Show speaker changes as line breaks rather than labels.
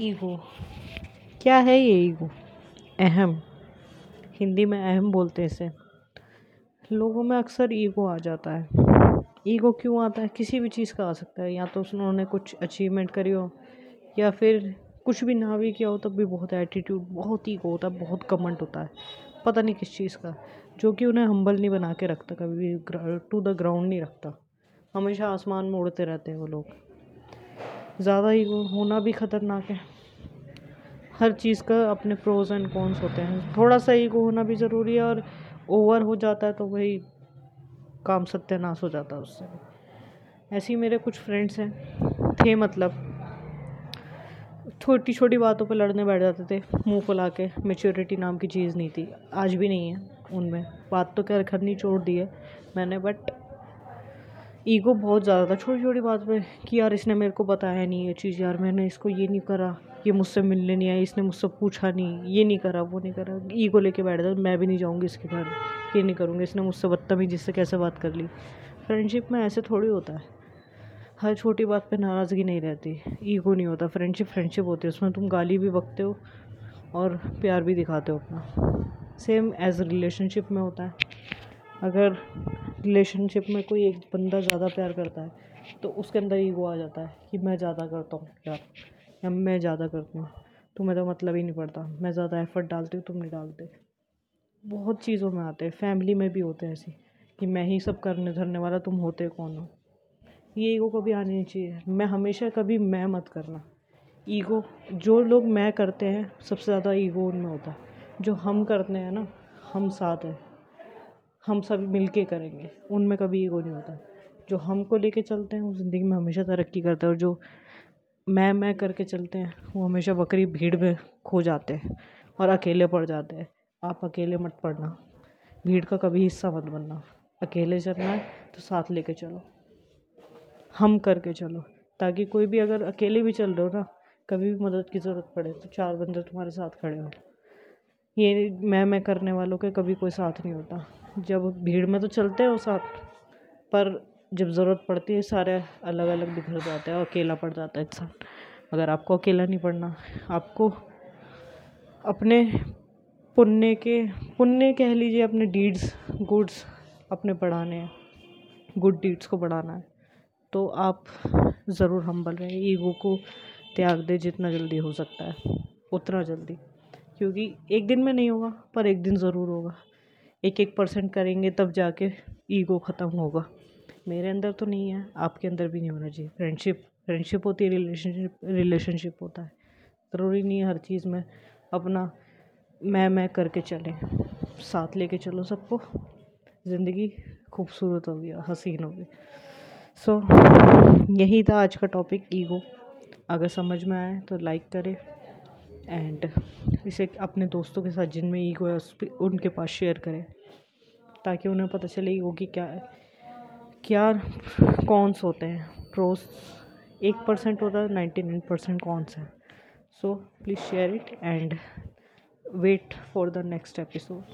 Ego. क्या है ये ईगो? अहम। हिंदी में अहम बोलते हैं इसे। लोगों में अक्सर ईगो आ जाता है। ईगो क्यों आता है? किसी भी चीज़ का आ सकता है। या तो उन्होंने कुछ अचीवमेंट करी हो, या फिर कुछ भी ना भी किया हो, तब भी बहुत एटीट्यूड बहुत ईगो होता है, बहुत कमेंट होता है। पता नहीं किस चीज़ का। जो कि उन्हें हम्बल नहीं बना के रखता कभी भी टू द ग्राउंड नहीं रखता। हमेशा आसमान में उड़ते रहते हैं वो लोग। ज़्यादा ईगो होना भी ख़तरनाक है। हर चीज़ का अपने प्रोज एंड कॉन्स होते हैं। थोड़ा सा ईगो होना भी ज़रूरी है और ओवर हो जाता है तो वही काम सत्यानाश हो जाता है उससे ऐसे ही मेरे कुछ फ्रेंड्स हैं। थे मतलब। छोटी छोटी बातों पर लड़ने बैठ जाते थे। मुँह फुला के। मेच्योरिटी नाम की चीज़ नहीं थी। आज भी नहीं है उनमें। बात तो क्या करनी छोड़ दी है मैंने बट ईगो बहुत ज़्यादा था। छोटी छोटी बात पे कि यार इसने मेरे को बताया नहीं ये चीज़, यार मैंने इसको ये नहीं करा, ये मुझसे मिलने नहीं आया इसने मुझसे पूछा नहीं, ये नहीं करा, वो नहीं करा। ईगो लेके बैठ जाता मैं भी नहीं जाऊँगी इसके घर, ये नहीं करूँगी, इसने मुझसे बदतमीजी से कैसे बात कर ली? फ्रेंडशिप में ऐसे थोड़ी होता है। हर छोटी बात पे नाराज़गी नहीं रहती, ईगो नहीं होता, फ्रेंडशिप फ्रेंडशिप होती है, उसमें तुम गाली भी बकते हो और प्यार भी दिखाते हो अपना। सेम एज रिलेशनशिप में होता है। अगर रिलेशनशिप में कोई एक बंदा ज़्यादा प्यार करता है तो उसके अंदर ईगो आ जाता है कि मैं ज़्यादा करता हूँ प्यार, या मैं ज़्यादा करती हूँ। तुम्हें तो मतलब ही नहीं पड़ता, मैं ज़्यादा एफर्ट डालती हूँ, तुम नहीं डालते। बहुत चीज़ों में आते हैं फैमिली में भी होते हैं ऐसे, कि मैं ही सब करने धरने वाला, तुम होते कौन हो? ये ईगो कभी आनी नहीं चाहिए। मैं हमेशा कभी मैं मत करना। ईगो, जो लोग मैं करते हैं, सबसे ज़्यादा ईगो उनमें होता है। जो हम करते हैं ना, हम साथ हैं। हम सभी मिल के करेंगे। उनमें कभी ईगो नहीं होता। जो हमको लेके चलते हैं, वो ज़िंदगी में हमेशा तरक्की करते हैं और जो मैं मैं करके चलते हैं, वो हमेशा बकरी भीड़ में खो जाते हैं और अकेले पड़ जाते हैं। आप अकेले मत पड़ना। भीड़ का कभी हिस्सा मत बनना। अकेले चलना है तो साथ लेके चलो। हम करके चलो। ताकि कोई भी अगर अकेले भी चल रहे हो ना, कभी भी मदद की ज़रूरत पड़े तो चार बंदे तुम्हारे साथ खड़े हो। ये मैं मैं करने वालों के कभी कोई साथ नहीं होता। जब भीड़ में तो चलते हो साथ, पर जब ज़रूरत पड़ती है, सारे अलग अलग बिखर जाते हैं और अकेला पड़ जाता है इंसान। अगर आपको अकेला नहीं पड़ना, आपको अपने पुण्य के, पुण्य कह लीजिए अपने डीड्स गुड्स अपने बढ़ाने हैं गुड डीड्स को बढ़ाना है तो आप ज़रूर हम्बल रहें। ईगो को त्याग दे जितना जल्दी हो सकता है, उतना जल्दी। क्योंकि एक दिन में नहीं होगा पर एक दिन ज़रूर होगा। एक एक परसेंट करेंगे तब जाके ईगो ख़त्म होगा। मेरे अंदर तो नहीं है आपके अंदर भी नहीं होना चाहिए। फ्रेंडशिप फ्रेंडशिप होती है रिलेशनशिप रिलेशनशिप होता है। ज़रूरी नहीं है हर चीज़ में अपना मैं मैं करके चलें। साथ लेके चलो सबको। ज़िंदगी खूबसूरत होगी हसीन होगी। सो so, यही था आज का टॉपिक ईगो अगर समझ में आए तो लाइक करें। एंड इसे अपने दोस्तों के साथ जिनमें ईगो है, उस उनके पास शेयर करें। ताकि उन्हें पता चले ईगो की क्या क्या कौनस होते हैं? प्रोस एक परसेंट होता है नाइन्टी नाइन परसेंट कौनस है? So please share it and wait for the next episode